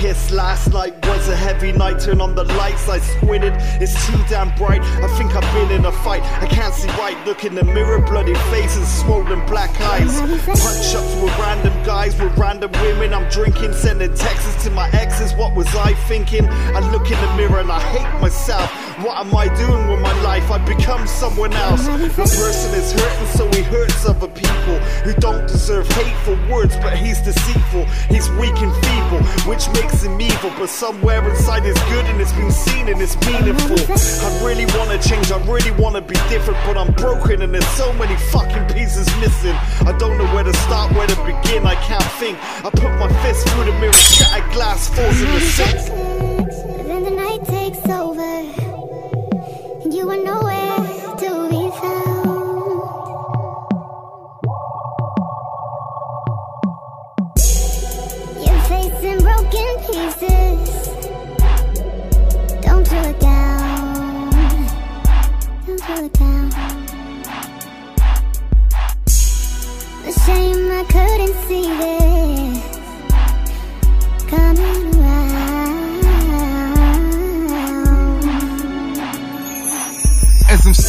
piss. Last night was a heavy night. Turn on the lights, I squinted. It's too damn bright. I think I've been in a fight. I can't see right. Look in the mirror, bloody faces, swollen black eyes. Punch ups with random guys, with random women. I'm drinking, sending texts to my exes. What was I thinking? I look in the mirror and I hate myself. What am I doing with my life? I've become someone else. The person is hurting, so he hurts other people who don't deserve hateful words, but he's deceitful. He's weak and feeble, which makes him evil. But somewhere inside is good and it's been seen and it's meaningful. I really wanna change, I really wanna be different, but I'm broken and there's so many fucking pieces missing. I don't know where to start, where to begin, I can't think. I put my fist through the mirror, shattered glass falls in the sink. Then the night takes over, broken pieces. Don't you look down.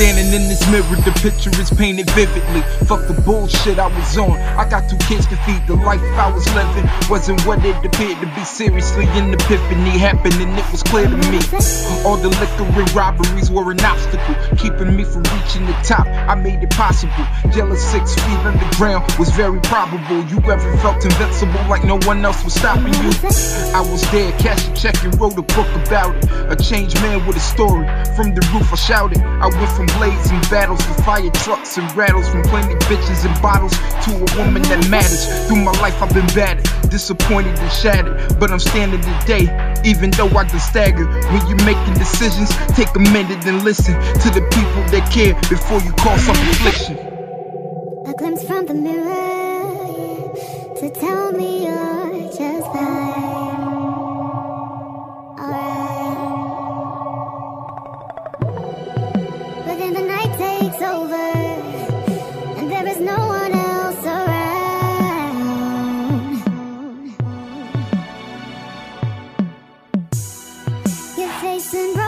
Standing in this mirror, the picture is painted vividly. Fuck the bullshit I was on. I got two kids to feed. The life I was living wasn't what it appeared to be. Seriously, an epiphany happened and it was clear to me. All the liquor and robberies were an obstacle, keeping me from reaching the top. I made it possible. Jealous six feet underground was very probable. You ever felt invincible like no one else was stopping you? I was there, cashed a check and wrote a book about it. A changed man with a story. From the roof, I shouted. I went from blazing battles to fire trucks and rattles, from plenty bitches and bottles to a woman that matters. Through my life, I've been battered, disappointed and shattered. But I'm standing today, even though I can stagger. When you're making decisions, take a minute and listen to the people that care before you call some affliction. A glimpse from the mirror to tell me Broken